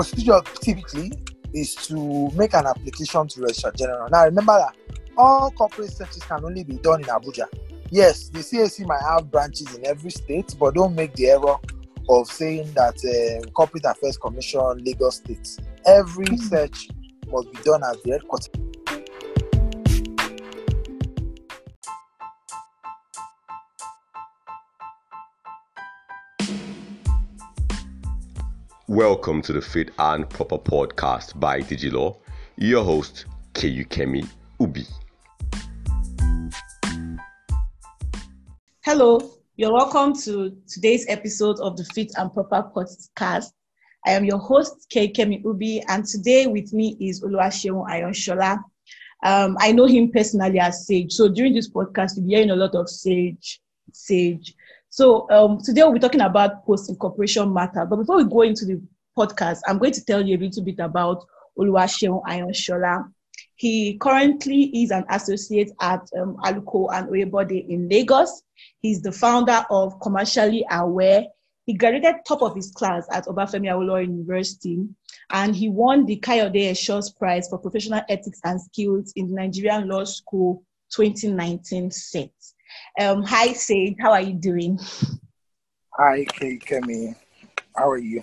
procedure typically is to make an application to Registrar General. Now, remember that all corporate searches can only be done in Abuja. Yes, the CAC might have branches in every state, but don't make the error of saying that uh, Corporate Affairs Commission, Lagos State. Every search must be done at the headquarters. Welcome to the Fit and Proper podcast by Digilaw. Your host, Kemi Ubi. Hello, you're welcome to today's episode of the Fit and Proper podcast. I am your host. Kemi Ubi, and today with me is Oluwaseun Ayonshola. Um, I know him personally as Sage, so during this podcast, you'll be hearing a lot of Sage, Sage. So um, today we'll be talking about post-incorporation matter. But before we go into the podcast, I'm going to tell you a little bit about Oluwaseun Ayonshola. He currently is an associate at um, Aluko and Oyebode in Lagos. He's the founder of Commercially Aware. He graduated top of his class at Obafemi Awolowo University, and he won the Kayode Eso's Prize for Professional Ethics and Skills in the Nigerian Law School 2019 set. Um, hi, Sage. How are you doing? Hi, K. Kemi. How are you?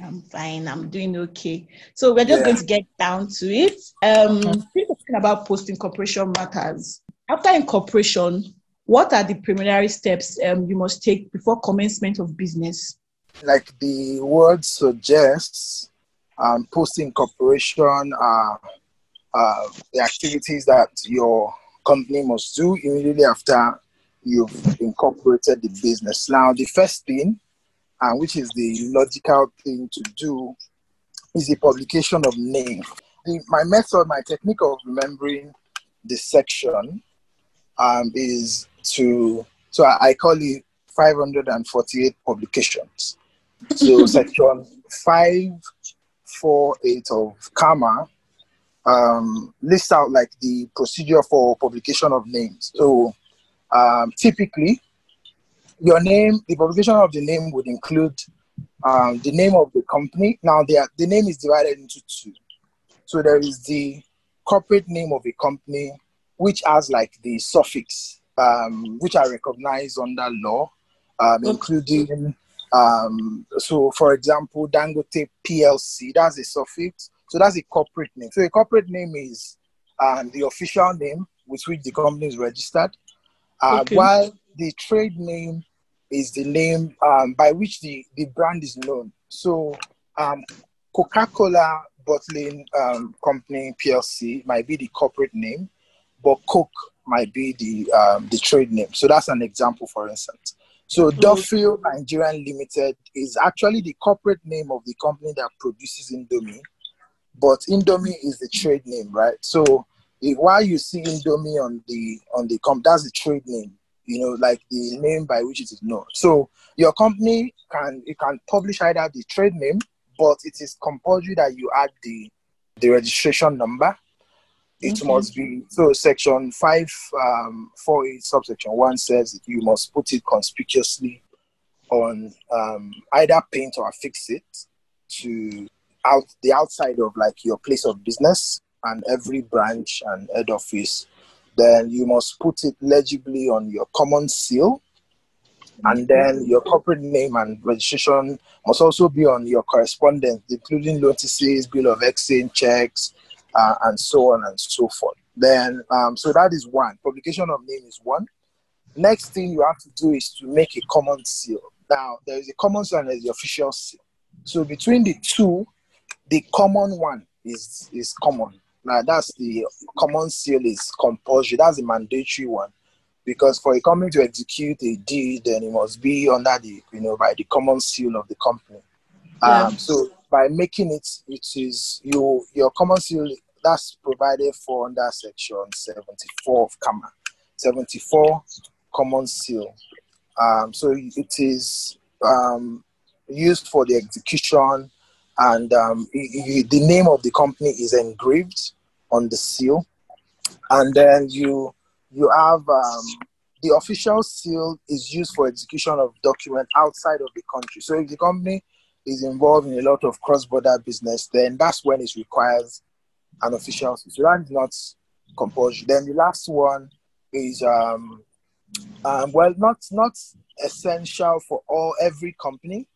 I'm fine. I'm doing okay. So we're just Yeah. going to get down to it. Um, we're talking about post-incorporation matters. After incorporation, what are the preliminary steps um, you must take before commencement of business? Like the word suggests, um, post incorporation are uh, the activities that your company must do immediately after you've incorporated the business. Now, the first thing, uh, which is the logical thing to do, is the publication of name. The, my method, my technique of remembering the section um, is to, so I, I call it 548 publications. So section 548 of CAMA um, lists out like the procedure for publication of names. So um, typically, your name, the publication of the name would include um, the name of the company. Now, they are, the name is divided into two. So there is the corporate name of a company, which has like the suffix, um, which are recognized under law, um, including, um, so for example, Dangote PLC, that's a suffix. So that's a corporate name. So a corporate name is um, the official name with which the company is registered, uh, Okay. while the trade name is the name um, by which the, the brand is known. So um, Coca-Cola Bottling um, Company PLC might be the corporate name, but Coke might be the um, the trade name. So that's an example, for instance. So Dufil Nigerian Limited is actually the corporate name of the company that produces Indomie, but Indomie is the trade name, right? So if, while you see Indomie on the on the comp, that's the trade name, you know, like the name by which it is known. So your company can it can publish either the trade name, but it is compulsory that you add the the registration number. It Okay. must be so. Section five um, four eight subsection one says you must put it conspicuously on um, either paint or affix it to out the outside of like your place of business and every branch and head office. Then you must put it legibly on your common seal, and then your corporate name and registration must also be on your correspondence, including notices, bill of exchange, checks, uh, and so on and so forth. Then, um, so that is one. Publication of name is one. Next thing you have to do is to make a common seal. Now, there is a common seal and there is the official seal. So between the two, the common one is is common. Now that's the common seal is compulsory. That's the mandatory one, because for a company to execute a deed, then it must be under the you know by the common seal of the company. Yeah. Um, so by making it, it is you your common seal that's provided for under section seventy four of CAMA, seventy four common seal. Um, so it is um, used for the execution, and um, i- the name of the company is engraved on the seal, and then you you have um, the official seal is used for execution of document outside of the country. So if the company is involved in a lot of cross-border business, then that's when it requires an official. Seal. So that's not compulsory. Then the last one is um, um, well, not not essential for all every company.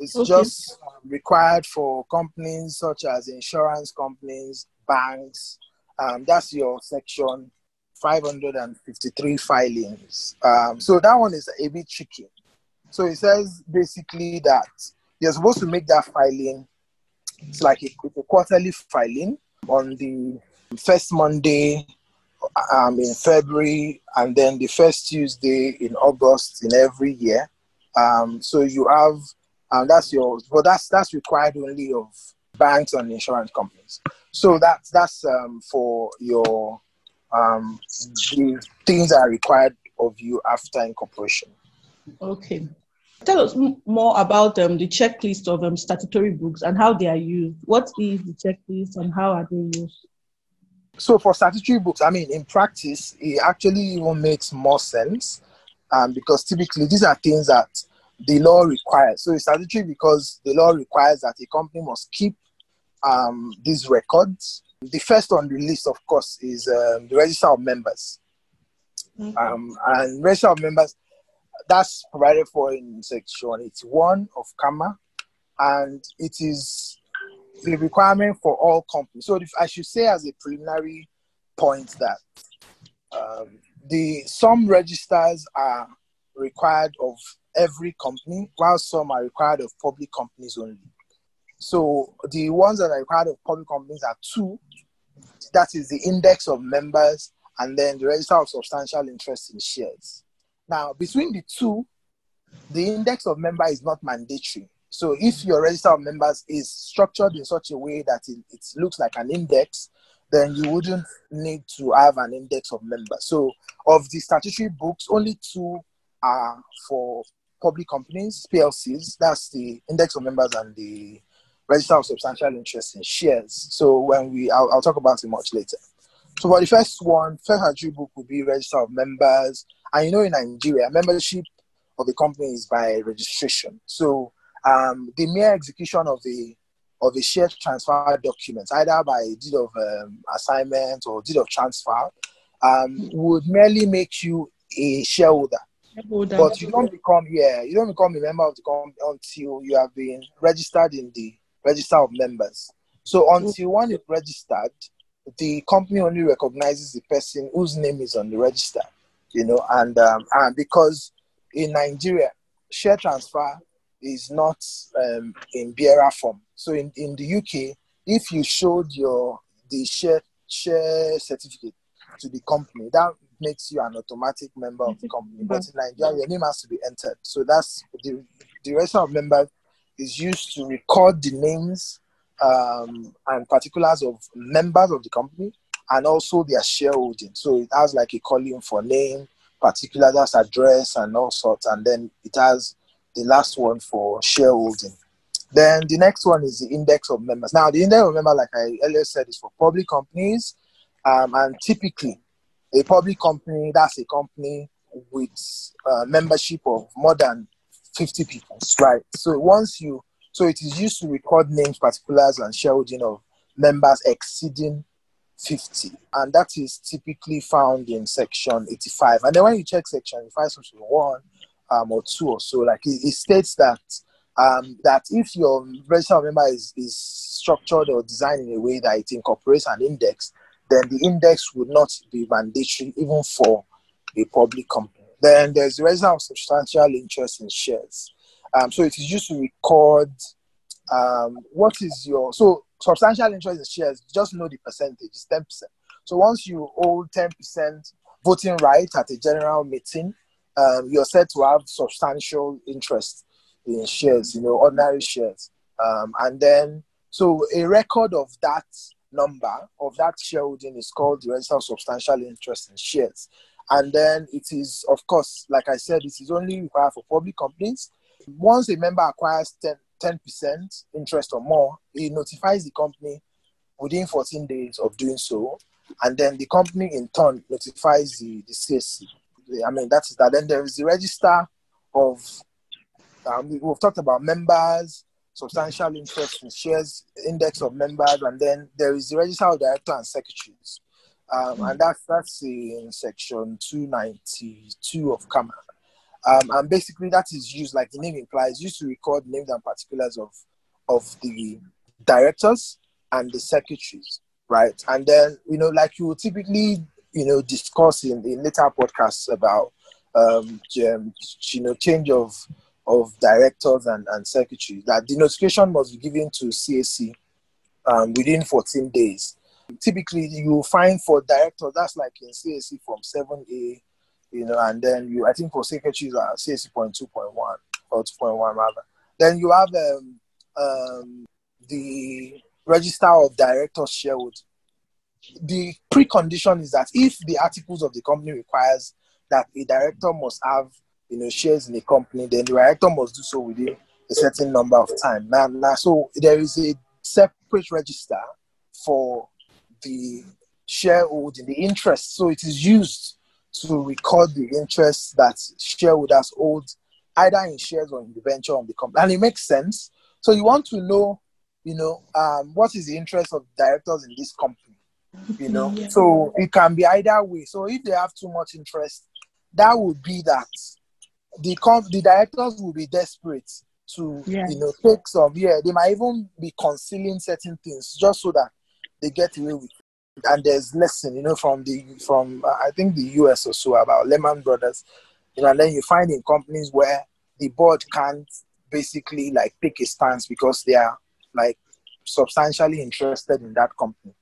It's okay. just required for companies such as insurance companies, banks. Um, that's your section 553 filings. Um, so that one is a bit tricky. So it says basically that you're supposed to make that filing. It's like a, a quarterly filing on the first Monday um, in February and then the first Tuesday in August in every year. Um, so you have, um, that's your, but that's that's required only of banks and insurance companies. So that's that's um, for your um, the things that are required of you after incorporation. Okay. Tell us more about um, the checklist of um, statutory books and how they are used. What is the checklist and how are they used? So for statutory books, I mean, in practice, it actually even makes more sense um, because typically these are things that the law requires. So it's statutory because the law requires that a company must keep um, these records. The first on the list, of course, is um, the register of members. Mm-hmm. Um, and register of members, that's provided for in section 81 of CAMA, and it is the requirement for all companies. So if I should say as a preliminary point that um, the some registers are required of every company, while some are required of public companies only. So the ones that are required of public companies are two. That is the index of members and then the register of substantial interest in shares. Now, between the two, the index of member is not mandatory. So if your register of members is structured in such a way that it, it looks like an index, then you wouldn't need to have an index of members. So of the statutory books, only two are for public companies, PLCs. That's the index of members and the register of substantial interest in shares. So when we, I'll, I'll talk about it much later. So for the first one, first statutory book will be register of members. And you know in Nigeria, membership of a company is by registration. So um, the mere execution of a of a share transfer document, either by deed of um, assignment or deed of transfer, um, would merely make you a shareholder. But you don't become yeah, you don't become a member of the company until you have been registered in the register of members. So until one is registered, the company only recognizes the person whose name is on the register. You know, and um, and because in Nigeria, share transfer is not um, in bearer form. So in, in the UK, if you showed your the share share certificate to the company, that makes you an automatic member of the company. But in Nigeria, your name has to be entered. So that's the the rest of members is used to record the names um, and particulars of members of the company and also their shareholding. So it has like a column for name, particulars, address, and all sorts, and then it has the last one for shareholding. Then the next one is the index of members. Now, the index of members, like I earlier said, is for public companies. Um, and typically, a public company, that's a company with uh, membership of more than 50 people, right? So once you, so it is used to record names, particulars, and shareholding of members exceeding 50. And that is typically found in section 85. And then when you check section 85, section 1, um, or two or so. Like it, it states that um, that if your register member is, is structured or designed in a way that it incorporates an index, then the index would not be mandatory even for a public company. Then there's the register of substantial interest in shares. Um, so it is used to record um, what is your so substantial interest in shares. Just know the percentage. It's ten percent. So once you hold ten percent voting right at a general meeting, um, you're said to have substantial interest in shares, you know, ordinary shares. Um, and then, so a record of that number of that shareholding is called the register of substantial interest in shares. And then it is, of course, like I said, it is only required for public companies. Once a member acquires 10, percent interest or more, he notifies the company within 14 days of doing so. And then the company in turn notifies the, the CSC. I mean, that is that. Then there is the register of, um, we've talked about members, substantial interest in shares, index of members, and then there is the register of director and secretaries. Um, and that's that's in section 292 of CAMA. Um, and basically, that is used, like the name implies, used to record names and particulars of of the directors and the secretaries, right? And then, you know, like you would typically, you know, discuss in, in later podcasts about, um, you know, change of of directors and, and secretaries, that the notification must be given to CAC um, within 14 days. Typically, you find for directors, that's like in CAC from 7A, you know, and then you, I think for secretaries are CAC point 2.1 or 2.1 rather. Then you have um, um, the register of directors shareholders. The precondition is that if the articles of the company requires that a director must have you know shares in a company, then the director must do so within a certain number of time. Now, now so there is a separate register for the shareholding, the interest. So it is used to record the interest that shareholders hold either in shares or in debentures of the company. And it makes sense. So you want to know, you know, um, what is the interest of directors in this company? You know, yeah. so it can be either way. So if they have too much interest, that would be that the comp- the directors will be desperate to yeah. you know take some yeah they might even be concealing certain things just so that they get away with it. and there's lesson you know from the from uh, i think the us or so about lehman brothers you know and then you find in companies where the board can't basically like take a stance because they are like substantially interested in that company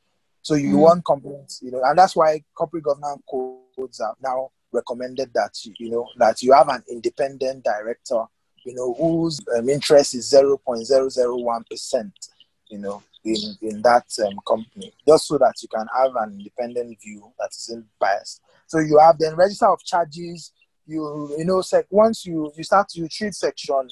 so you mm. want companies you know and that's why corporate governance codes are now recommended that you know that you have an independent director, you know, whose um, interest is zero point zero zero one percent, you know, in in that um, company, just so that you can have an independent view that isn't biased. So you have then register of charges. You you know, sec- once you you start you treat section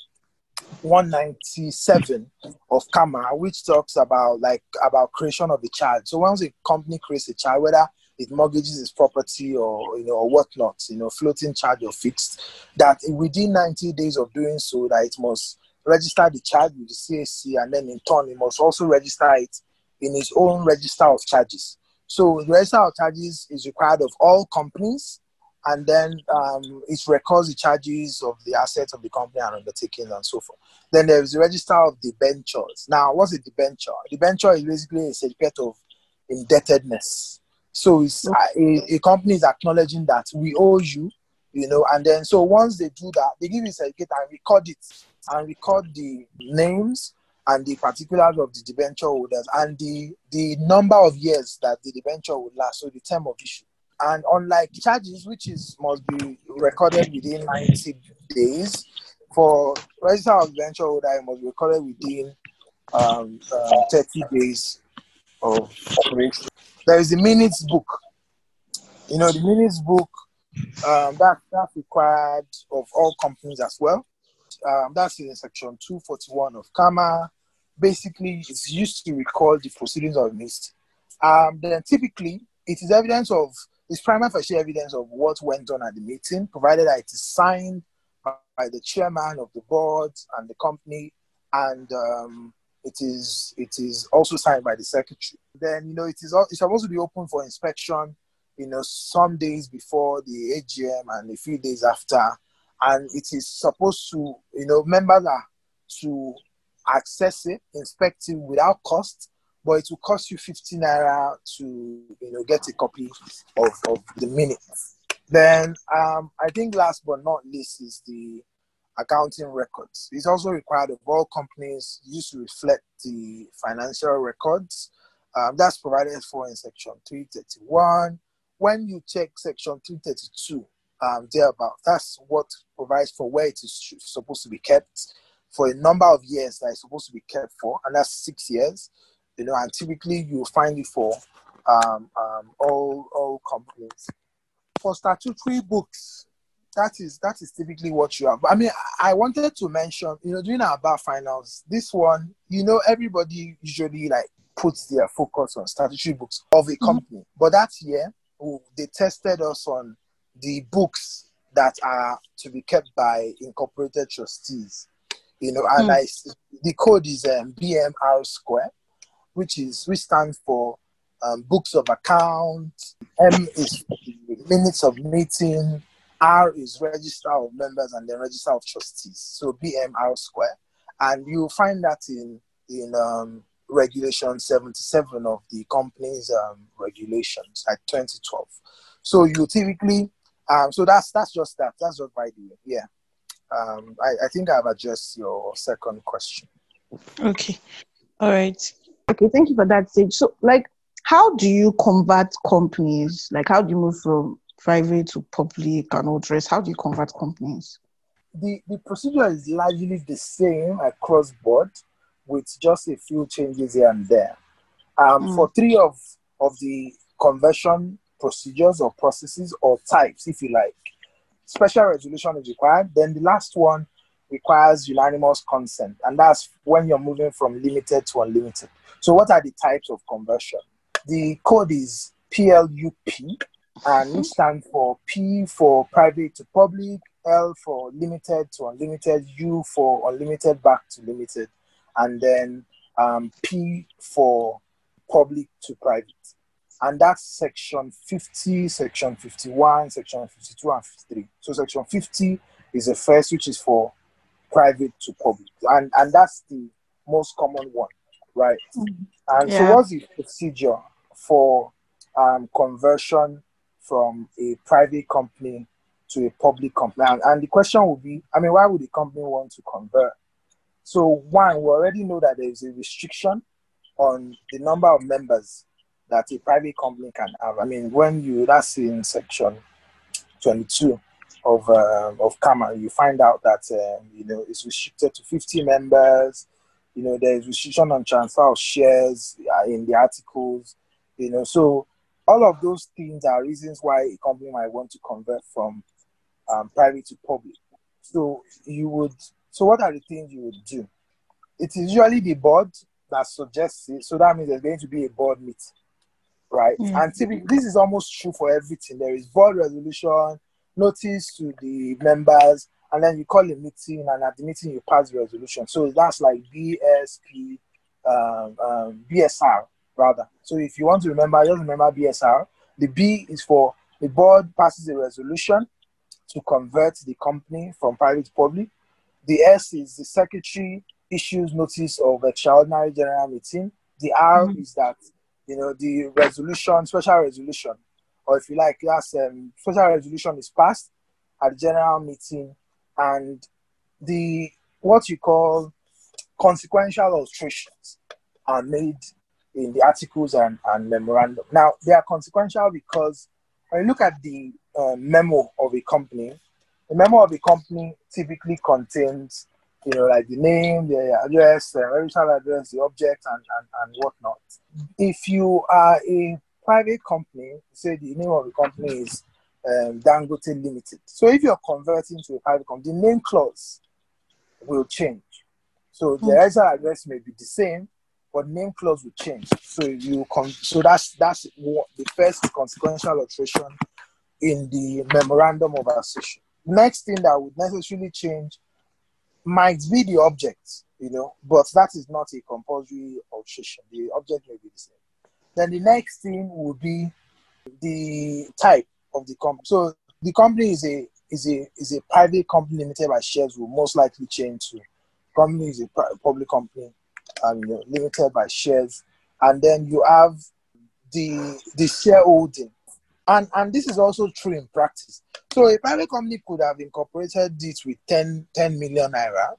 197 of CAMA, which talks about like about creation of a charge. So once a company creates a charge, whether it mortgages its property or you know or whatnot, you know, floating charge or fixed, that within 90 days of doing so, that it must register the charge with the CAC and then in turn it must also register it in its own register of charges. So the register of charges is required of all companies and then um, it records the charges of the assets of the company and undertakings and so forth. Then there is the register of debentures. Now, what's a debenture? A debenture is basically a certificate of indebtedness. So it's a, a, company is acknowledging that we owe you, you know, and then so once they do that, they give you a certificate and record it and record the names and the particulars of the debenture holders and the the number of years that the debenture would last, so the term of issue. And unlike charges, which is must be recorded within 90 days, for register of debenture holder, it must be recorded within um, uh, 30 days of creation there is a minutes book. You know, the minutes book um, that that's required of all companies as well. Um, that's in section 241 of CAMA. Basically, it's used to record the proceedings of the Um, then typically, it is evidence of it's prima facie evidence of what went on at the meeting, provided that it is signed by the chairman of the board and the company, and um, it is it is also signed by the secretary. Then you know it is it's supposed to be open for inspection, you know, some days before the AGM and a few days after, and it is supposed to you know members are to access it, inspect it without cost, but it will cost you 50 naira to you know get a copy of, of the minutes. Then um, I think last but not least is the accounting records. It's also required of all companies used to reflect the financial records. Um, that's provided for in section 331. When you check section 332, um, thereabout, that's what provides for where it is supposed to be kept for a number of years that it's supposed to be kept for, and that's six years. You know, and typically you find it for um, um, all all companies. For statutory books, that is that is typically what you have. I mean, I wanted to mention, you know, during our bar finals, this one, you know, everybody usually like puts their focus on statutory books of a mm-hmm. company. Mm-hmm. But that year, oh, they tested us on the books that are to be kept by incorporated trustees. You know, and I, the code is um, BMR square, which is which stands for um, books of account. M is minutes of meeting. R is register of members and then register of trustees. So BMR square, and you'll find that in in um, regulation 77 of the company's um, regulations at 2012. So you typically, um, so that's that's just that. That's just by the way. Yeah. Um, I, I think I've addressed your second question. Okay. All right. Okay. Thank you for that, Sage. So, like, how do you convert companies? Like, how do you move from private to public and all rest? How do you convert companies? The, the procedure is largely the same across board with just a few changes here and there. Um, mm. For three of, of the conversion procedures or processes or types, if you like, special resolution is required. Then the last one requires unanimous consent, and that's when you're moving from limited to unlimited. So, what are the types of conversion? The code is PLUP, and which stands for P for private to public, L for limited to unlimited, U for unlimited back to limited, and then um, P for public to private. And that's section 50, section 51, section 52, and 53. So section 50 is the first, which is for private to public. And, and that's the most common one, right? Mm-hmm. And yeah. so what's the procedure for um, conversion from a private company to a public company? And, and the question would be, I mean, why would the company want to convert? So one, we already know that there is a restriction on the number of members that a private company can have. I mean, when you that's in section 22 of uh, of CAMA, you find out that um, you know it's restricted to 50 members. You know, there's restriction on transfer of shares uh, in the articles. You know, so all of those things are reasons why a company might want to convert from um, private to public. So you would so, what are the things you would do? It is usually the board that suggests it. So, that means there's going to be a board meeting, right? Mm-hmm. And typically, this is almost true for everything. There is board resolution, notice to the members, and then you call a meeting, and at the meeting, you pass the resolution. So, that's like BSP, um, um, BSR, rather. So, if you want to remember, just remember BSR. The B is for the board passes a resolution to convert the company from private to public. The S is the secretary issues notice of extraordinary general meeting. The R mm-hmm. is that you know the resolution, special resolution, or if you like, that's um, special resolution is passed at the general meeting, and the what you call consequential alterations are made in the articles and, and memorandum. Now they are consequential because when you look at the uh, memo of a company, the memo of a company typically contains, you know, like the name, the address, the registered address, the object, and, and, and whatnot. If you are a private company, say the name of the company is um, Dangote Limited. So if you're converting to a private company, the name clause will change. So the mm. address may be the same, but name clause will change. So you con- so that's that's what the first consequential alteration in the memorandum of association next thing that would necessarily change might be the object, you know, but that is not a compulsory alteration. The object may be the same. Then the next thing would be the type of the company. So the company is a is a is a private company limited by shares will most likely change to company is a public company and you know, limited by shares, and then you have the the shareholding and and this is also true in practice. So a private company could have incorporated this with 10, 10 million naira.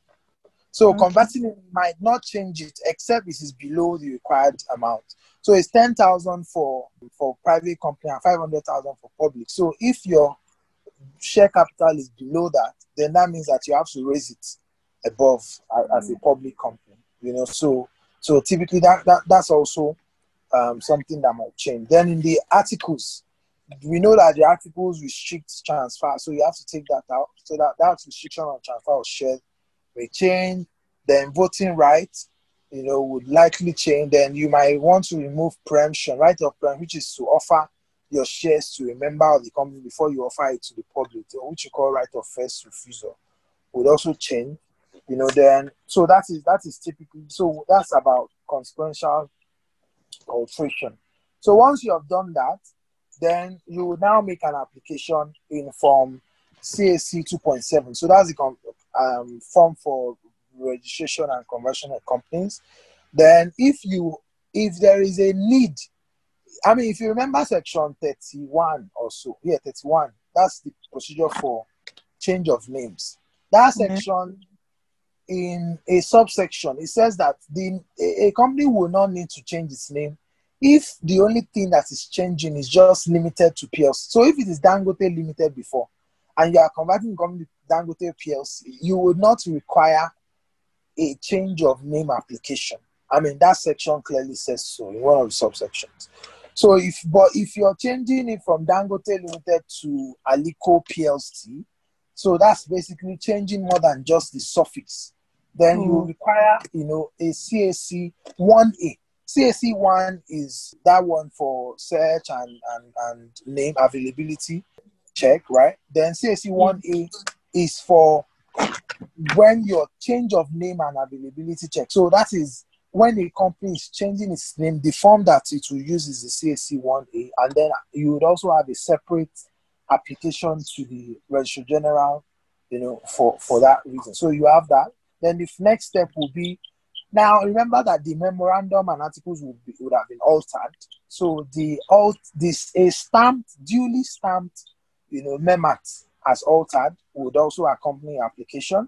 So okay. converting it might not change it except it is below the required amount. So it's 10,000 for for private company and 500,000 for public. So if your share capital is below that, then that means that you have to raise it above as a public company. You know, so so typically that, that that's also um, something that might change. Then in the articles, we know that the articles restrict transfer, so you have to take that out. So that that restriction on transfer of shares may change. Then voting rights, you know, would likely change. Then you might want to remove preemption, right of preemption, which is to offer your shares to a member of the company before you offer it to the public, which you call right of first refusal, would also change. You know, then so that is that is typically so that's about consequential alteration. So once you have done that, then you will now make an application in form CAC 2.7. So that's the um, form for registration and conversion of companies. Then if you if there is a need, I mean if you remember section 31 or so, yeah, 31, that's the procedure for change of names. That mm-hmm. section in a subsection, it says that the a, company will not need to change its name if the only thing that is changing is just limited to PLC. So if it is Dangote Limited before, and you are converting company to Dangote PLC, you would not require a change of name application. I mean, that section clearly says so in one of the subsections. So if but if you're changing it from Dangote Limited to Aliko PLC, so that's basically changing more than just the suffix. Then mm. you require, you know, a CAC 1A. CAC 1 is that one for search and, and, and name availability check, right? Then CAC 1A is for when your change of name and availability check. So that is when a company is changing its name, the form that it will use is the CAC 1A, and then you would also have a separate application to the Registrar General, you know, for, for that reason. So you have that. Then the next step will be now remember that the memorandum and articles would, be, would have been altered. So the alt this a stamped, duly stamped, you know, MEMART as altered would also accompany application.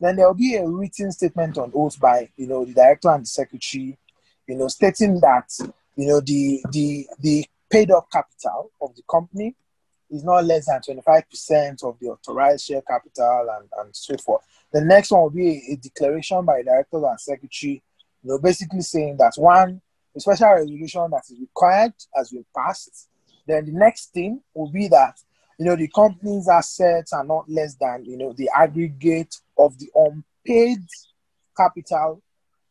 Then there will be a written statement on oath by you know the director and the secretary, you know, stating that you know the the the paid up capital of the company is not less than 25% of the authorized share capital and, and so forth. The next one will be a, a declaration by the director and secretary, you know, basically saying that one, a special resolution that is required has been passed. Then the next thing will be that you know, the company's assets are not less than, you know, the aggregate of the unpaid capital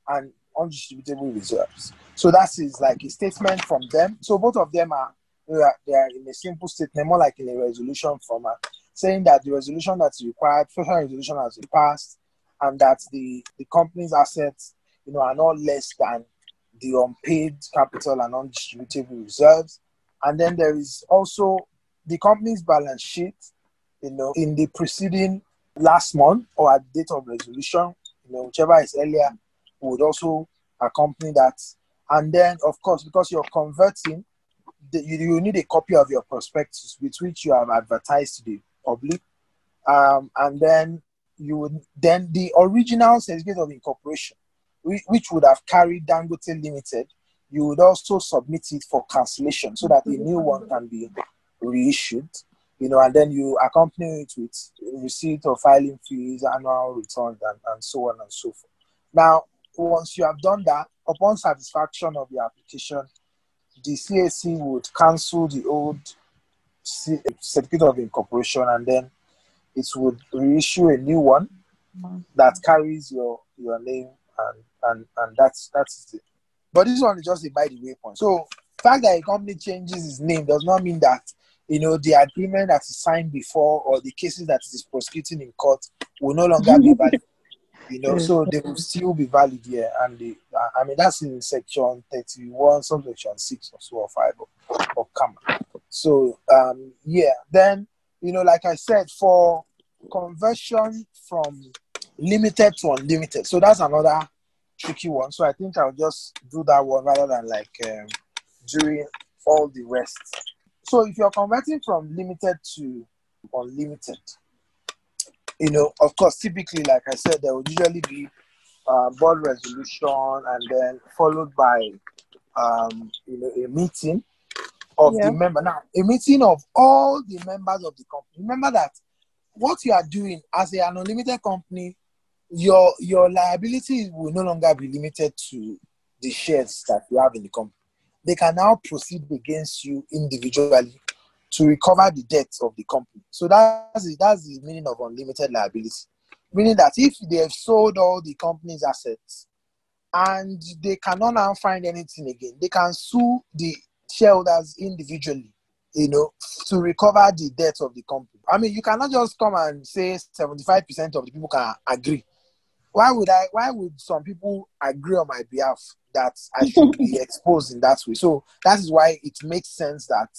and undistributable reserves. So that is like a statement from them. So both of them are they are in a simple statement, more like in a resolution format, saying that the resolution that's required, special resolution has been passed, and that the, the company's assets, you know, are not less than the unpaid capital and undistributable reserves. And then there is also the company's balance sheet, you know, in the preceding last month or at date of resolution, you know, whichever is earlier, would also accompany that. And then, of course, because you're converting, the, you, you need a copy of your prospectus with which you have advertised the public. Um, and then you would then the original certificate of incorporation, which, would have carried Dangote Limited, you would also submit it for cancellation so that a new one can be reissued, you know, and then you accompany it with receipt of filing fees, annual returns, and, and so on and so forth. Now, once you have done that, upon satisfaction of the application, the CAC would cancel the old certificate of incorporation and then it would reissue a new one mm. that carries your your name and and and that's that's it. But this one is just a by the way point. So fact that a company changes its name does not mean that you know, the agreement that is signed before or the cases that is prosecuting in court will no longer be valid. You know, so they will still be valid here. And the, I mean, that's in section 31, section 6 or so, or 5 or, or CAMA. So, um, yeah, then, you know, like I said, for conversion from limited to unlimited, so that's another tricky one. So I think I'll just do that one rather than like um, doing all the rest. So if you're converting from limited to unlimited, you know, of course, typically, like I said, there will usually be uh, board resolution and then followed by, um, you know, a meeting of yeah. the member. Now, a meeting of all the members of the company. Remember that what you are doing as an unlimited company, your your liability will no longer be limited to the shares that you have in the company they can now proceed against you individually to recover the debts of the company. So that's that's the meaning of unlimited liability. Meaning that if they have sold all the company's assets and they cannot now find anything again, they can sue the shareholders individually, you know, to recover the debts of the company. I mean, you cannot just come and say 75% of the people can agree why would I? Why would some people agree on my behalf that I should be exposed in that way? So that is why it makes sense that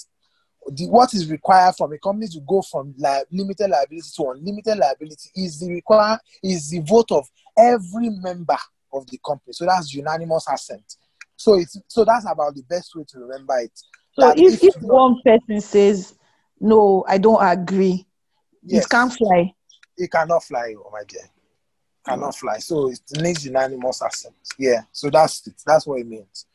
the, what is required from a company to go from li- limited liability to unlimited liability is the require is the vote of every member of the company. So that's unanimous assent. So it's so that's about the best way to remember it. So if, if if one person says, no, I don't agree, Yes. it can't fly. it cannot fly, oh my dear. Cannot fly. So it needs unanimous assent. Yeah. So that's it. That's what it means.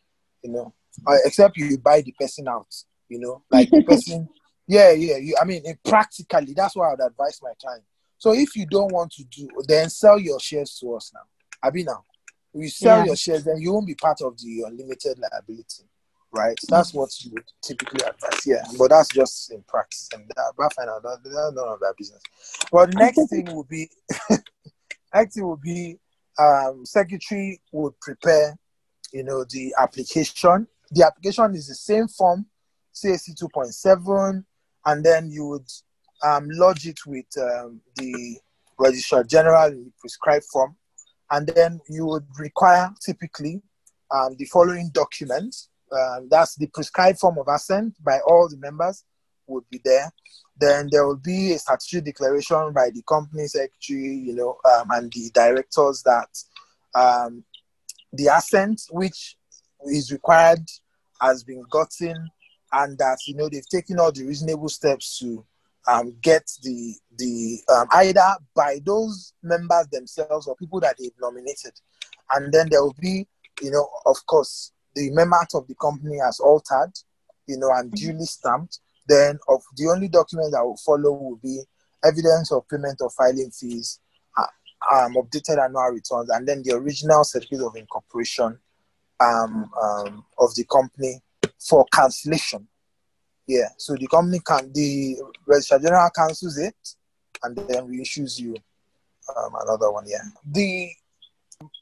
You know. Uh, except you buy the person out. You know, like the person. Yeah, yeah. You, I mean, it, practically, that's what I would advise my client. So if you don't want to do, then sell your shares to us now. Abi now, you sell Yeah. your shares, then you won't be part of the unlimited liability, right? That's what you would typically advise. Yeah, but that's just in practice, and that, but that, that's none of that business. Well, the next thing will be, next thing will be, um, secretary would prepare, you know, the application. The application is the same form, CAC 2.7, and then you would um, lodge it with um, the registrar general in the prescribed form, and then you would require typically um, the following documents. Um, that's the prescribed form of assent by all the members would be there. Then there will be a statutory declaration by the company secretary, you know, um, and the directors that um, the assent which is required has been gotten, and that you know they've taken all the reasonable steps to um, get the the um, either by those members themselves or people that they've nominated, and then there will be you know of course the memo of the company has altered, you know, and duly stamped. Then of the only document that will follow will be evidence of payment of filing fees, uh, um, updated annual returns, and then the original certificate of incorporation um, um, of the company for cancellation. Yeah, so the company can, the registrar general cancels it, and then reissues you um, another one. Yeah, the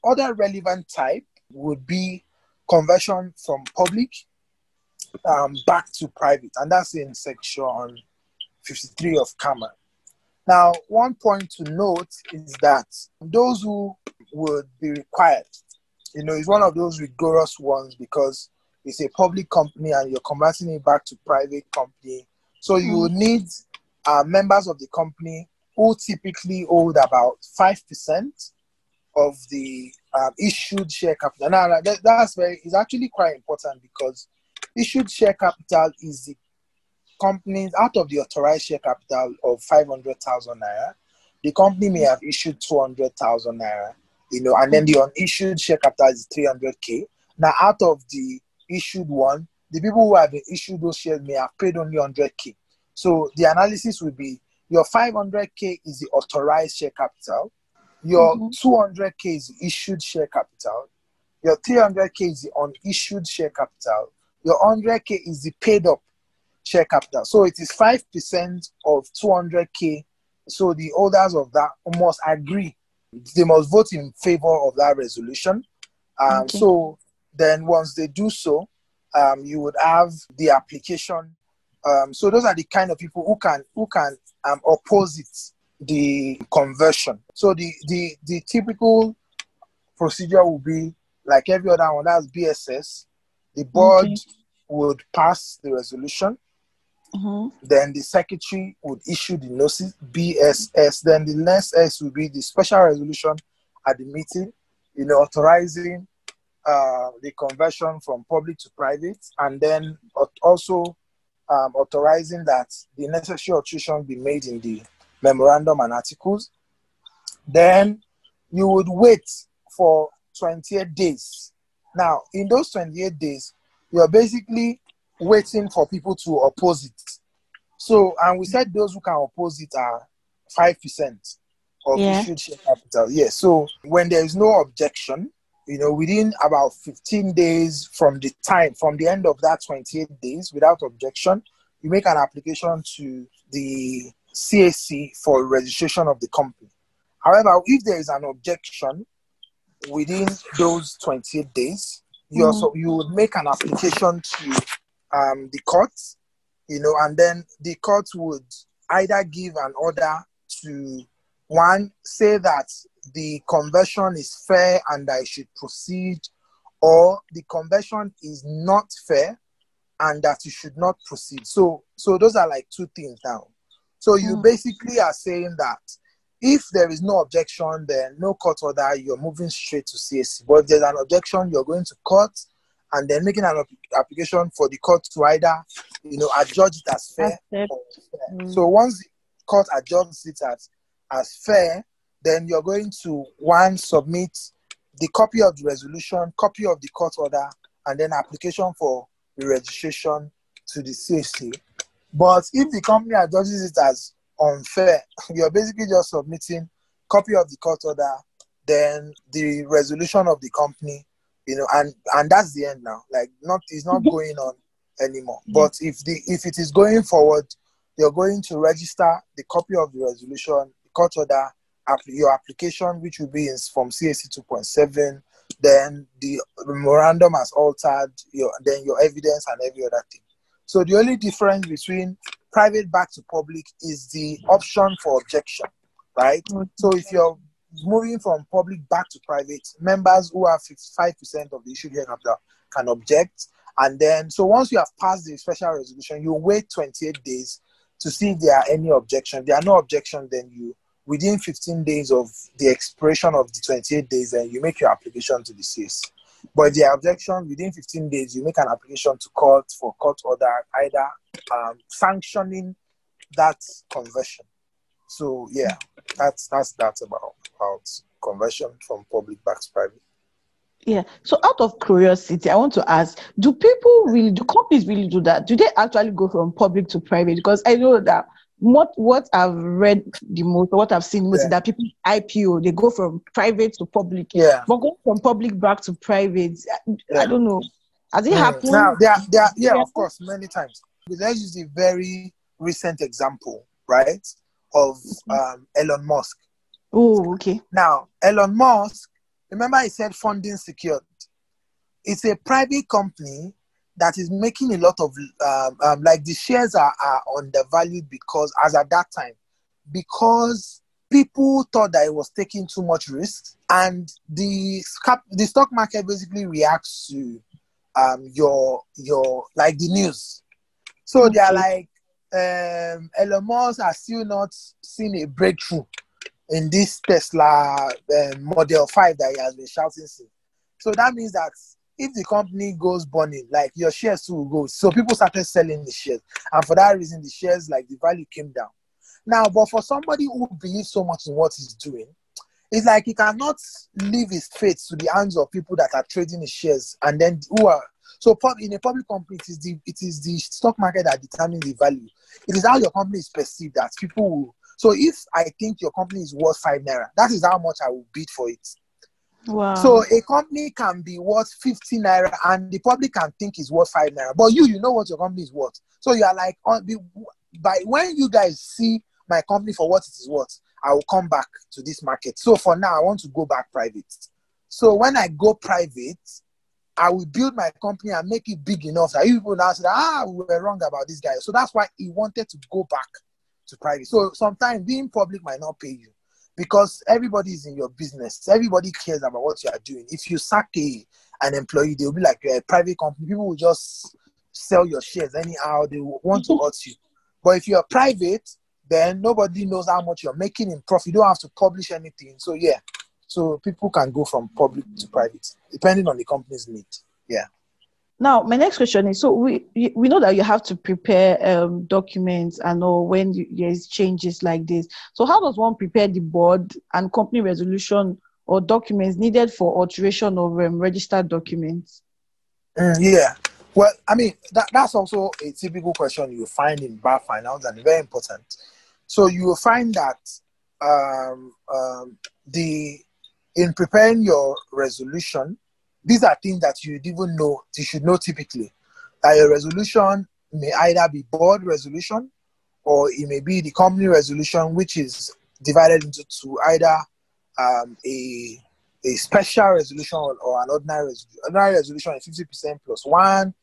other relevant type would be conversion from public um, back to private, and that's in section 53 of CAMA. Now, one point to note is that those who would be required, you know, is one of those rigorous ones because it's a public company and you're converting it back to private company. So you will need uh, members of the company who typically hold about 5% of the um, issued share capital. Now, now, that, that's very, it's actually quite important because issued share capital is the companies out of the authorized share capital of 500,000 naira. The company may have issued 200,000 naira, you know, and then the unissued share capital is 300k. Now, out of the issued one, the people who have been issued those shares may have paid only 100k. So the analysis will be your 500k is the authorized share capital, your 200k is the issued share capital, your 300k is the unissued share capital, your 100k is the paid up share capital. So it is 5% of 200k. So the holders of that must agree. They must vote in favor of that resolution. Um, Okay. So then once they do so, um, you would have the application. Um, so those are the kind of people who can who can um, oppose it, the conversion. So the the the typical procedure will be like every other one. That's BSS. The board Okay. would pass the resolution. Mhm. Then the secretary would issue the notice BSS. Then the next S will be the special resolution at the meeting, you know, authorizing uh, the conversion from public to private, and then also um, authorizing that the necessary alteration be made in the memorandum and articles. Then you would wait for 28 days. Now, in those 28 days, you're basically waiting for people to oppose it. So, and we said those who can oppose it are 5% of Yeah. issued share capital. Yes. So, when there is no objection, you know, within about 15 days from the time, from the end of that 28 days without objection, you make an application to the CAC for registration of the company. However, if there is an objection within those 28 days, you also you would make an application to um, the court, you know, and then the court would either give an order to one say that the conversion is fair and I should proceed, or the conversion is not fair and that you should not proceed. So, so those are like two things now. So you mm. basically are saying that if there is no objection, then no court order, you're moving straight to CAC. But if there's an objection, you're going to court and then making an application for the court to either, you know, adjudge it as fair. fair. Mm. So once the court adjusts it as as fair, then you're going to one submit the copy of the resolution, copy of the court order, and then application for the registration to the CAC. But if the company adjusts it as unfair, you're basically just submitting copy of the court order, then the resolution of the company, you know, and and that's the end now. Like not it's not mm-hmm. going on anymore. Mm-hmm. But if the if it is going forward, you're going to register the copy of the resolution, the court order, your application, which will be in from CAC 2.7, then the memorandum has altered, your then your evidence and every other thing. So the only difference between private back to public is the option for objection, right? So if you're moving from public back to private, members who have 55% of the issued share capital can object. And then, so once you have passed the special resolution, you wait 28 days to see if there are any objection. If there are no objection, then you, within 15 days of the expiration of the 28 days, then you make your application to the CAC. But the objection within 15 days, you make an application to court for court order, either um, sanctioning that conversion. So yeah, that's that's that's about about conversion from public back to private. Yeah. So out of curiosity, I want to ask, do people really do companies really do that? Do they actually go from public to private? Because I know that what what I've read the most, what I've seen most yeah. is that people IPO, they go from private to public. Yeah. But going from public back to private, yeah. I don't know. Has it mm. happened? Now, there, there, yeah, yeah, of course, many times. Let's use a very recent example, right, of mm-hmm. um, Elon Musk. Oh, okay. Now, Elon Musk, remember he said funding secured. It's a private company that is making a lot of um, um, like the shares are, are undervalued because as at that time because people thought that it was taking too much risk and the the stock market basically reacts to um, your your like the news so they are like um, Elon Musk has still not seen a breakthrough in this Tesla um, Model 5 that he has been shouting since. So that means that if the company goes burning, like your shares will go. So people started selling the shares. And for that reason, the shares, like the value came down. Now, but for somebody who believes so much in what he's doing, it's like he cannot leave his faith to the hands of people that are trading his shares and then who are so in a public company it is the it is the stock market that determines the value it is how your company is perceived that people will so if i think your company is worth five naira that is how much i will bid for it Wow. So a company can be worth 50 naira and the public can think it's worth 5 naira. But you, you know what your company is worth. So you are like, by when you guys see my company for what it is worth, I will come back to this market. So for now, I want to go back private. So when I go private, I will build my company and make it big enough that you people now say, ah, we were wrong about this guy. So that's why he wanted to go back to private. So sometimes being public might not pay you because everybody is in your business. Everybody cares about what you are doing. If you sack a, an employee, they'll be like a private company. People will just sell your shares anyhow. They want to hurt you. But if you're private, then nobody knows how much you're making in profit. You don't have to publish anything. So yeah, so people can go from public to private depending on the company's need. Yeah. Now, my next question is: so we we know that you have to prepare um, documents and know when there's changes like this. So, how does one prepare the board and company resolution or documents needed for alteration of um, registered documents? Mm, yeah, well, I mean that, that's also a typical question you find in bar finals and very important. So you will find that um, um, the in preparing your resolution these are things that you even know, you should know typically. That a resolution may either be board resolution or it may be the company resolution, which is divided into either um, a, a special resolution or, or an ordinary resolution. Ordinary resolution is 50% plus one.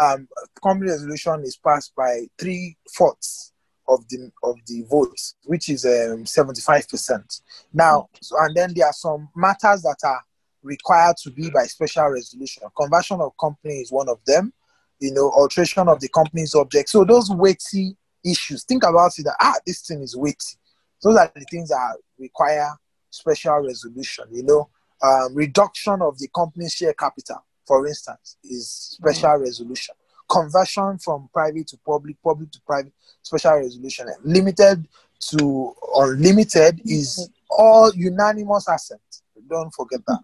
Um, company resolution is passed by three fourths of the of the votes, which is um, 75%. Now, so, and then there are some matters that are required to be by special resolution. Conversion of company is one of them, you know, alteration of the company's object. So those weighty issues, think about it that ah, this thing is weighty. Those are the things that require special resolution, you know. Um, reduction of the company's share capital, for instance, is special mm. resolution. Conversion from private to public, public to private, special resolution. Limited to unlimited is all unanimous assent. Don't forget that.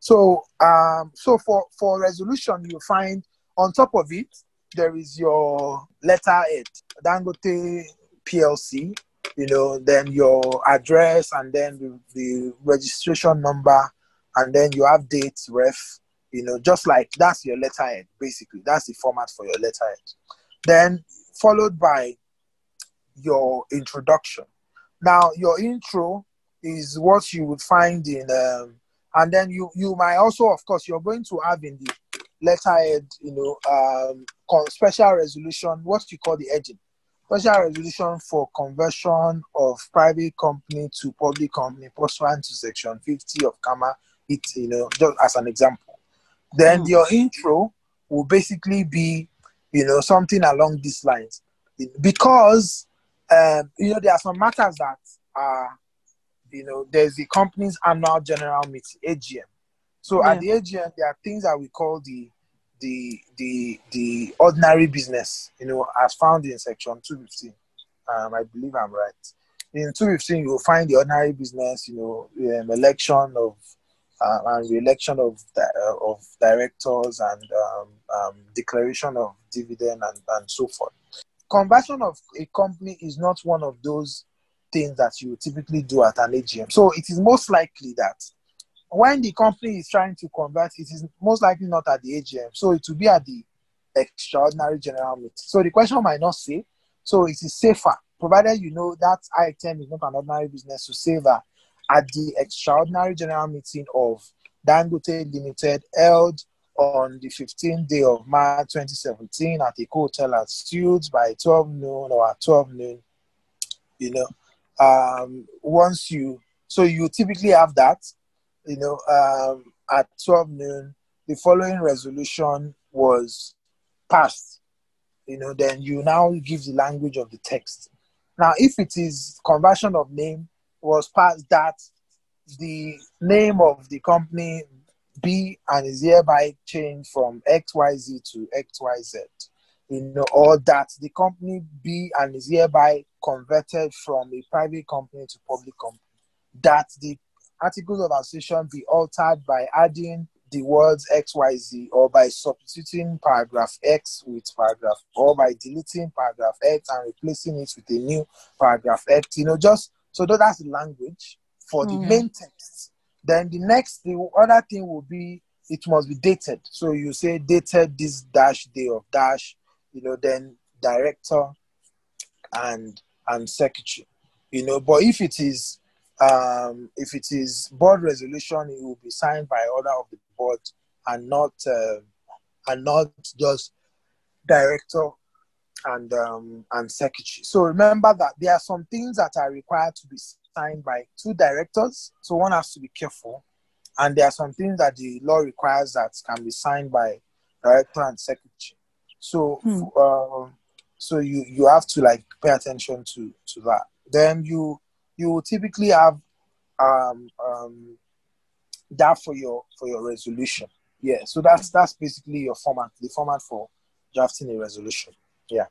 So, um, so for for resolution, you find on top of it there is your letterhead, Dangote PLC. You know, then your address, and then the, the registration number, and then you have dates, ref. You know, just like that's your letterhead. Basically, that's the format for your letterhead. Then followed by your introduction. Now, your intro is what you would find in um, and then you you might also of course you're going to have in the letterhead you know um special resolution what you call the edging. Special resolution for conversion of private company to public company pursuant to section 50 of CAMA it you know just as an example. Then mm. your intro will basically be you know something along these lines. Because um, you know there are some matters that are you know, there's the company's annual general meeting, AGM. So yeah. at the AGM, there are things that we call the the the the ordinary business, you know, as found in section 215. Um, I believe I'm right. In 215, you will find the ordinary business, you know, um, election of uh, and re-election of uh, of directors and um, um, declaration of dividend and, and so forth. Conversion of a company is not one of those things that you typically do at an AGM. So it is most likely that when the company is trying to convert, it is most likely not at the AGM. So it will be at the extraordinary general meeting. So the question might not say, so it is safer, provided you know that item is not an ordinary business, to that at the extraordinary general meeting of Dangote Limited held on the 15th day of March 2017 at the hotel at Suits by 12 noon or at 12 noon, you know, um, once you so you typically have that you know um, at 12 noon the following resolution was passed. You know then you now give the language of the text. Now if it is conversion of name was passed that the name of the company B and is hereby changed from xyz to xyz you know, or that the company B and is hereby converted from a private company to public company. That the articles of association be altered by adding the words XYZ or by substituting paragraph X with paragraph or by deleting paragraph X and replacing it with a new paragraph X. You know, just so that's the language for mm-hmm. the main text. Then the next, the other thing will be it must be dated. So you say dated this dash day of dash you know, then director and and secretary, you know. But if it is um, if it is board resolution, it will be signed by order of the board and not uh, and not just director and um, and secretary. So remember that there are some things that are required to be signed by two directors. So one has to be careful, and there are some things that the law requires that can be signed by director and secretary. So hmm. uh, so you you have to like pay attention to to that. Then you you typically have um, um, that for your for your resolution. Yeah. So that's that's basically your format, the format for drafting a resolution. Yeah.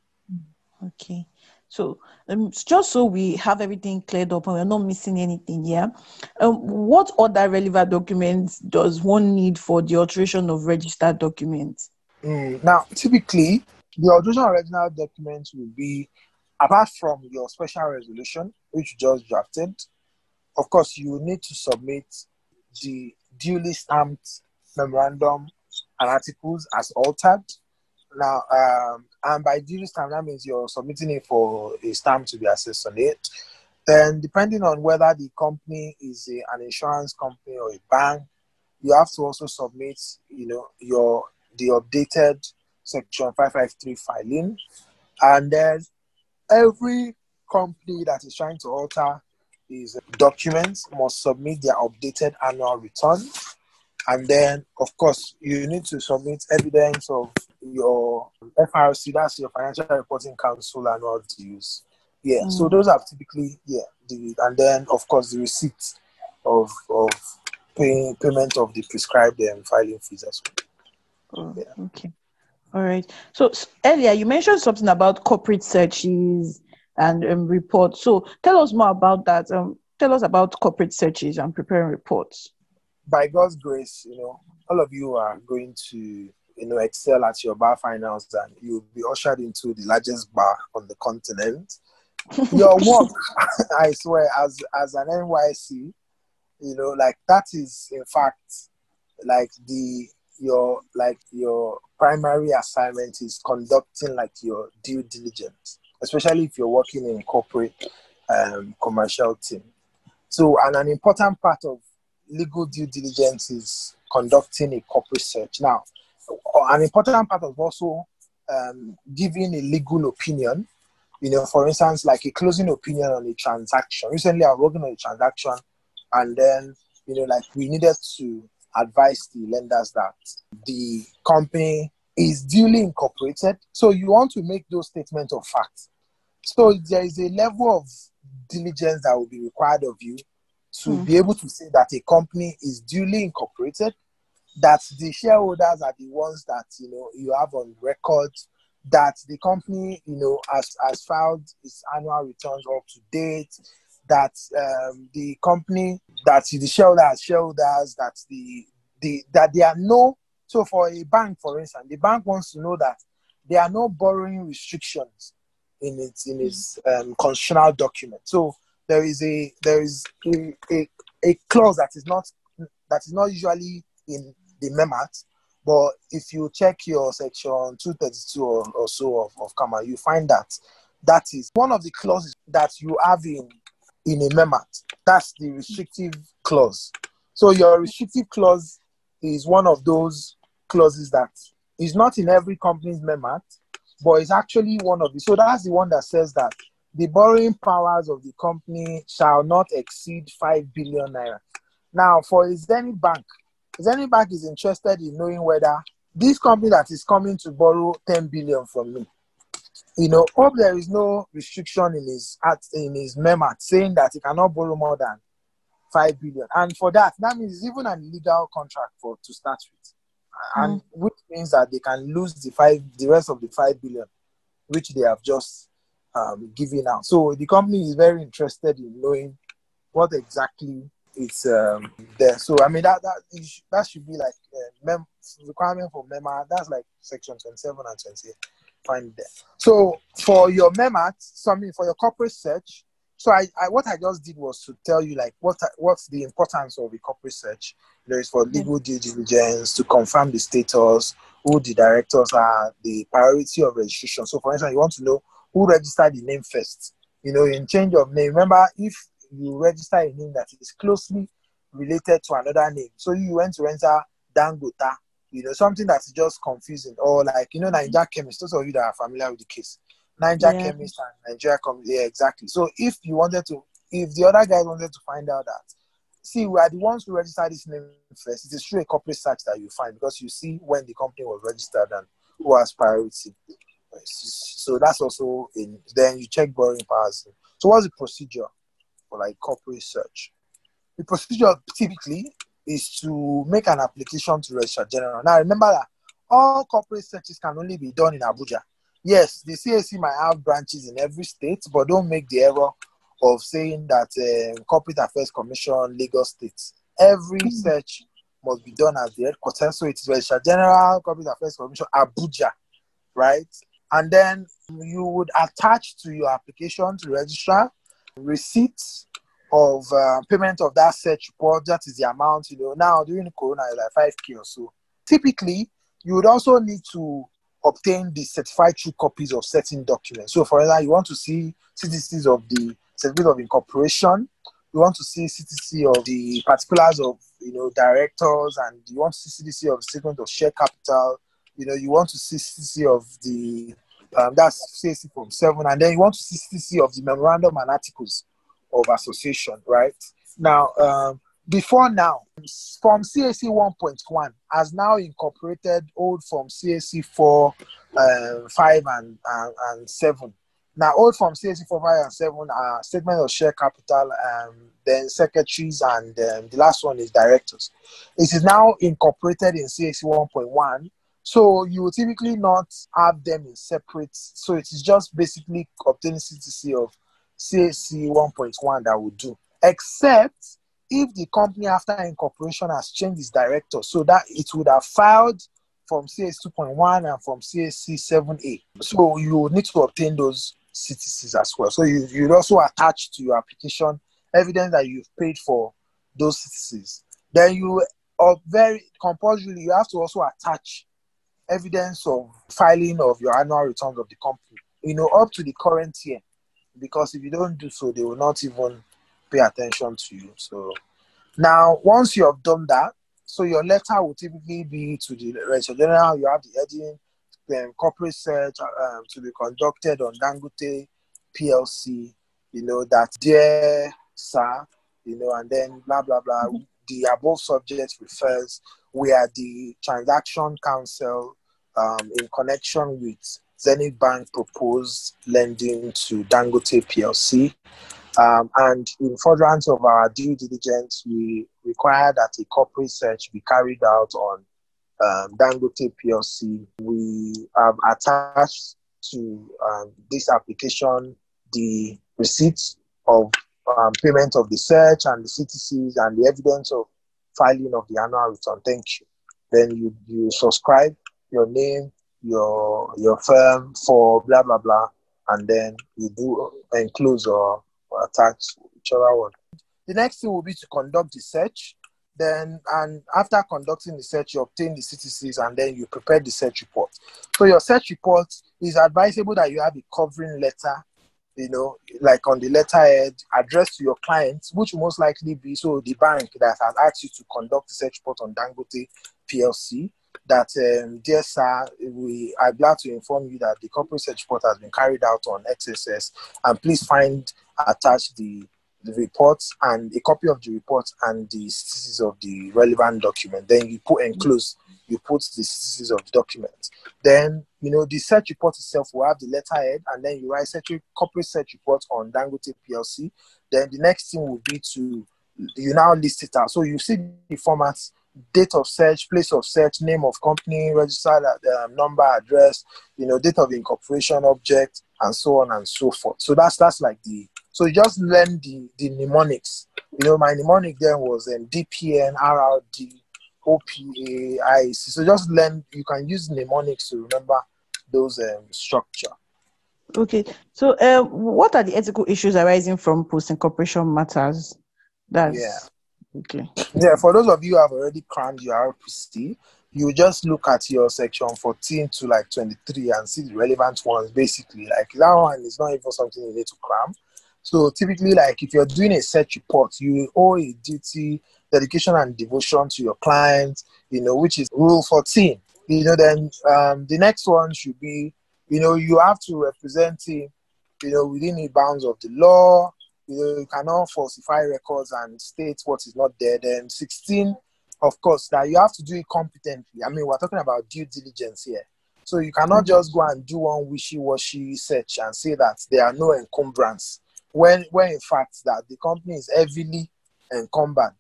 Okay. So, um, just so we have everything cleared up and we're not missing anything, yeah. Um, what other relevant documents does one need for the alteration of registered documents? Mm, now, typically, the original original document will be, apart from your special resolution, which you just drafted, of course, you need to submit the duly stamped memorandum and articles as altered. Now, um, and by duly stamped, that means you're submitting it for a stamp to be assessed on it. Then, depending on whether the company is a, an insurance company or a bank, you have to also submit, you know, your the updated section 553 filing and then every company that is trying to alter these documents must submit their updated annual return. And then, of course, you need to submit evidence of your FRC, that's your Financial Reporting Council annual dues. Yeah, mm. so those are typically, yeah, the, and then, of course, the receipt of, of paying payment of the prescribed um, filing fees as well. Oh, yeah. Okay. All right. So earlier you mentioned something about corporate searches and um, reports. So tell us more about that. Um, tell us about corporate searches and preparing reports. By God's grace, you know, all of you are going to, you know, excel at your bar finals and you'll be ushered into the largest bar on the continent. your work, I swear, as as an NYSC, you know, like that is in fact like the your like your primary assignment is conducting like your due diligence especially if you're working in corporate um, commercial team. So, and an important part of legal due diligence is conducting a corporate search. Now, an important part of also um, giving a legal opinion. You know, for instance, like a closing opinion on a transaction. Recently, I was working on a transaction, and then you know, like we needed to advise the lenders that the company is duly incorporated. So you want to make those statements of fact. So there is a level of diligence that will be required of you to mm. be able to say that a company is duly incorporated, that the shareholders are the ones that you know you have on record, that the company you know has, has filed its annual returns up to date, that um, the company that the shareholders shareholders that the the that there are no so for a bank, for instance, the bank wants to know that there are no borrowing restrictions in its in its um, constitutional document. So there is a there is a, a, a clause that is not that is not usually in the MEMART, but if you check your section 232 or, or so of, of CAMA, you find that that is one of the clauses that you have in in a MEMART. That's the restrictive clause. So your restrictive clause is one of those clauses that is not in every company's MEMART, but it's actually one of the. So that's the one that says that the borrowing powers of the company shall not exceed 5 billion naira. Now, for Zenith Bank, Zenith Bank is interested in knowing whether this company that is coming to borrow 10 billion from me, you know, hope there is no restriction in his at in his MEMART saying that he cannot borrow more than 5 billion. And for that, that means even an illegal contract for to start with and mm. which means that they can lose the five, the rest of the five billion, which they have just um, given out. So the company is very interested in knowing what exactly is um, there. So I mean that that is, that should be like uh, mem- requirement for MEMART. That's like section twenty-seven and twenty-eight. Find there. So for your MEMART, something for your corporate search, so I, I, what I just did was to tell you like what what's the importance of a corporate search. There is for legal due diligence to confirm the status, who the directors are, the priority of registration. So for instance, you want to know who registered the name first. You know, in change of name. Remember, if you register a name that is closely related to another name, so you went to enter Dangota, you know, something that's just confusing, or like you know, Niger chemist. Those of you that are familiar with the case Niger yeah. chemist and Nigeria chemist. Yeah, exactly. So if you wanted to, if the other guys wanted to find out that, see, we are the ones who registered this name first. It is through a corporate search that you find because you see when the company was registered and who has priority. So that's also in. Then you check borrowing powers. So what's the procedure for like corporate search? The procedure typically is to make an application to Registrar General. Now remember that all corporate searches can only be done in Abuja yes, the CAC might have branches in every state, but don't make the error of saying that uh, Corporate Affairs Commission, Lagos State. Every mm-hmm. search must be done at the headquarters. So it is Registrar General, Corporate Affairs Commission, Abuja, right? And then you would attach to your application to registrar receipts of uh, payment of that search report. That is the amount, you know. Now during Corona, like 5k or so. Typically, you would also need to obtain the certified true copies of certain documents. So, for example, you want to see CTCs of the certificate of incorporation, you want to see CTC of the particulars of you know directors, and you want to see CTC of statement of share capital. You know, you want to see CTC of the Um, that's CAC Form 7. And then you want to see CC of the memorandum and articles of association, right? Now, um, before now, Form CAC 1.1 has now incorporated old Form CAC 4, uh, 5, and, and, and 7. Now, old Form CAC 4, 5, and 7 are statement of share capital, um, then secretaries, and um, the last one is directors. It is now incorporated in CAC 1.1. So you will typically not have them in separate. So it is just basically obtaining CTC of CAC 1.1 that would do, except if the company after incorporation has changed its director, so that it would have filed from CAC 2.1 and from CAC 7A. So you need to obtain those CTCs as well. So you you also attach to your application evidence that you've paid for those CTCs. Then you are very compulsorily you have to also attach evidence of filing of your annual returns of the company. You know, up to the current year because if you don't do so, they will not even pay attention to you. So now, once you have done that, so your letter will typically be to the Registrar General. You have the heading, then corporate search um, to be conducted on Dangote PLC. You know that dear sir, you know, and then blah blah blah. Mm-hmm. The above subject refers where the transaction counsel um, in connection with Zenith Bank proposed lending to Dangote PLC. Um, and in furtherance of our due diligence, we require that a corporate search be carried out on um, Dangote PLC. We have attached to um, this application the receipts of um, payment of the search and the CTCs and the evidence of filing of the annual return. Thank you. Then you, you subscribe your name, your your firm for blah blah blah, and then you do enclose or, or attach whichever one. The next thing will be to conduct the search. Then and after conducting the search, you obtain the CTCs and then you prepare the search report. So your search report is advisable that you have a covering letter you know, like on the letterhead addressed to your clients, which most likely be so the bank that has asked you to conduct the search report on Dangote PLC that, um, dear sir, we are glad to inform you that the corporate search report has been carried out on XSS, and please find attached the the report and a copy of the report and the statistics of the relevant document. Then you put enclose, you put the statistics of the document. Then you know the search report itself will have the letterhead, and then you write search corporate search report on Dangote PLC. Then the next thing will be to you now list it out. So you see the formats date of search, place of search, name of company, registered um, number, address, you know, date of incorporation object, and so on and so forth. So that's that's like the so you just learn the the mnemonics. You know, my mnemonic then was um, DPN, RRD, OPA, IEC. So just learn. You can use mnemonics to remember those um, structure. Okay. So, uh, what are the ethical issues arising from post incorporation matters? That's yeah. Okay. Yeah, for those of you who have already crammed your RPC, you just look at your section 14 to like 23 and see the relevant ones basically. Like that one is not even something you need to cram. So typically, like if you're doing a search report, you owe a duty, dedication, and devotion to your client, you know, which is rule 14. You know, then um, the next one should be, you know, you have to represent him, you know, within the bounds of the law, you cannot falsify records and state what is not there. Then 16, of course, that you have to do it competently. I mean, we're talking about due diligence here. So you cannot mm-hmm. just go and do one wishy-washy search and say that there are no encumbrance when when in fact that the company is heavily encumbered.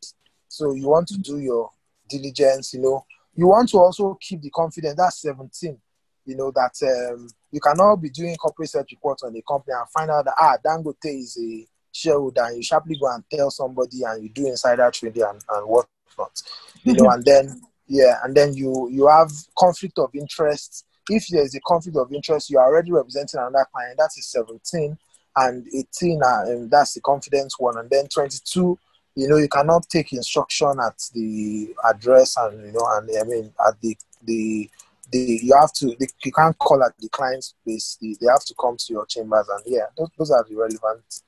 So you want to do your diligence, you know. You want to also keep the confidence. That's 17. You know that um, you cannot be doing corporate search reports on the company and find out that ah Dangote is a shareholder and you sharply go and tell somebody and you do insider trading and, and whatnot. You know, and then yeah, and then you you have conflict of interest. If there is a conflict of interest, you are already representing another client. That is 17 and 18, uh, and that's the confidence one. And then 22, you know, you cannot take instruction at the address and you know, and I mean at the the the you have to the, you can't call at the client's place. The, they have to come to your chambers, and yeah, those, those are the relevant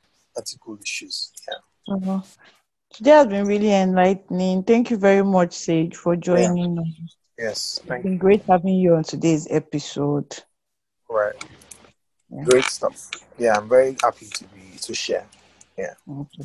issues. Yeah. Uh-huh. Today has been really enlightening. Thank you very much, Sage, for joining yeah. Yes, thank it's been great having you on today's episode. Right. Yeah. Great stuff. Yeah, I'm very happy to be to share. Yeah. Okay.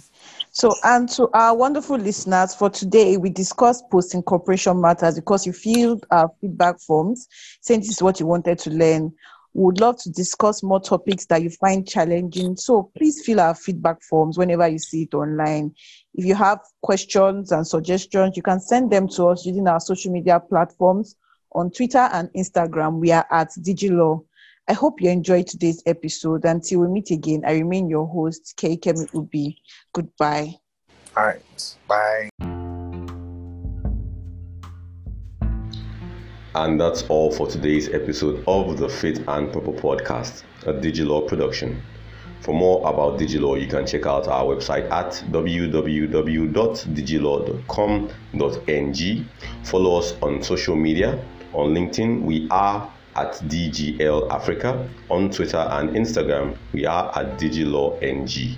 So, and to our wonderful listeners, for today, we discussed post incorporation matters because you filled our feedback forms saying this is what you wanted to learn. We would love to discuss more topics that you find challenging. So, please fill our feedback forms whenever you see it online. If you have questions and suggestions, you can send them to us using our social media platforms. On Twitter and Instagram, we are at Digilaw. I hope you enjoyed today's episode. Until we meet again, I remain your host, Kemi Ubi. Goodbye. All right. Bye. And that's all for today's episode of the Fit and Proper podcast, a Digilaw production. For more about Digilaw, you can check out our website at www.digilaw.com.ng. Follow us on social media. On LinkedIn, we are at DGL Africa. On Twitter and Instagram, we are at DigiLawNG.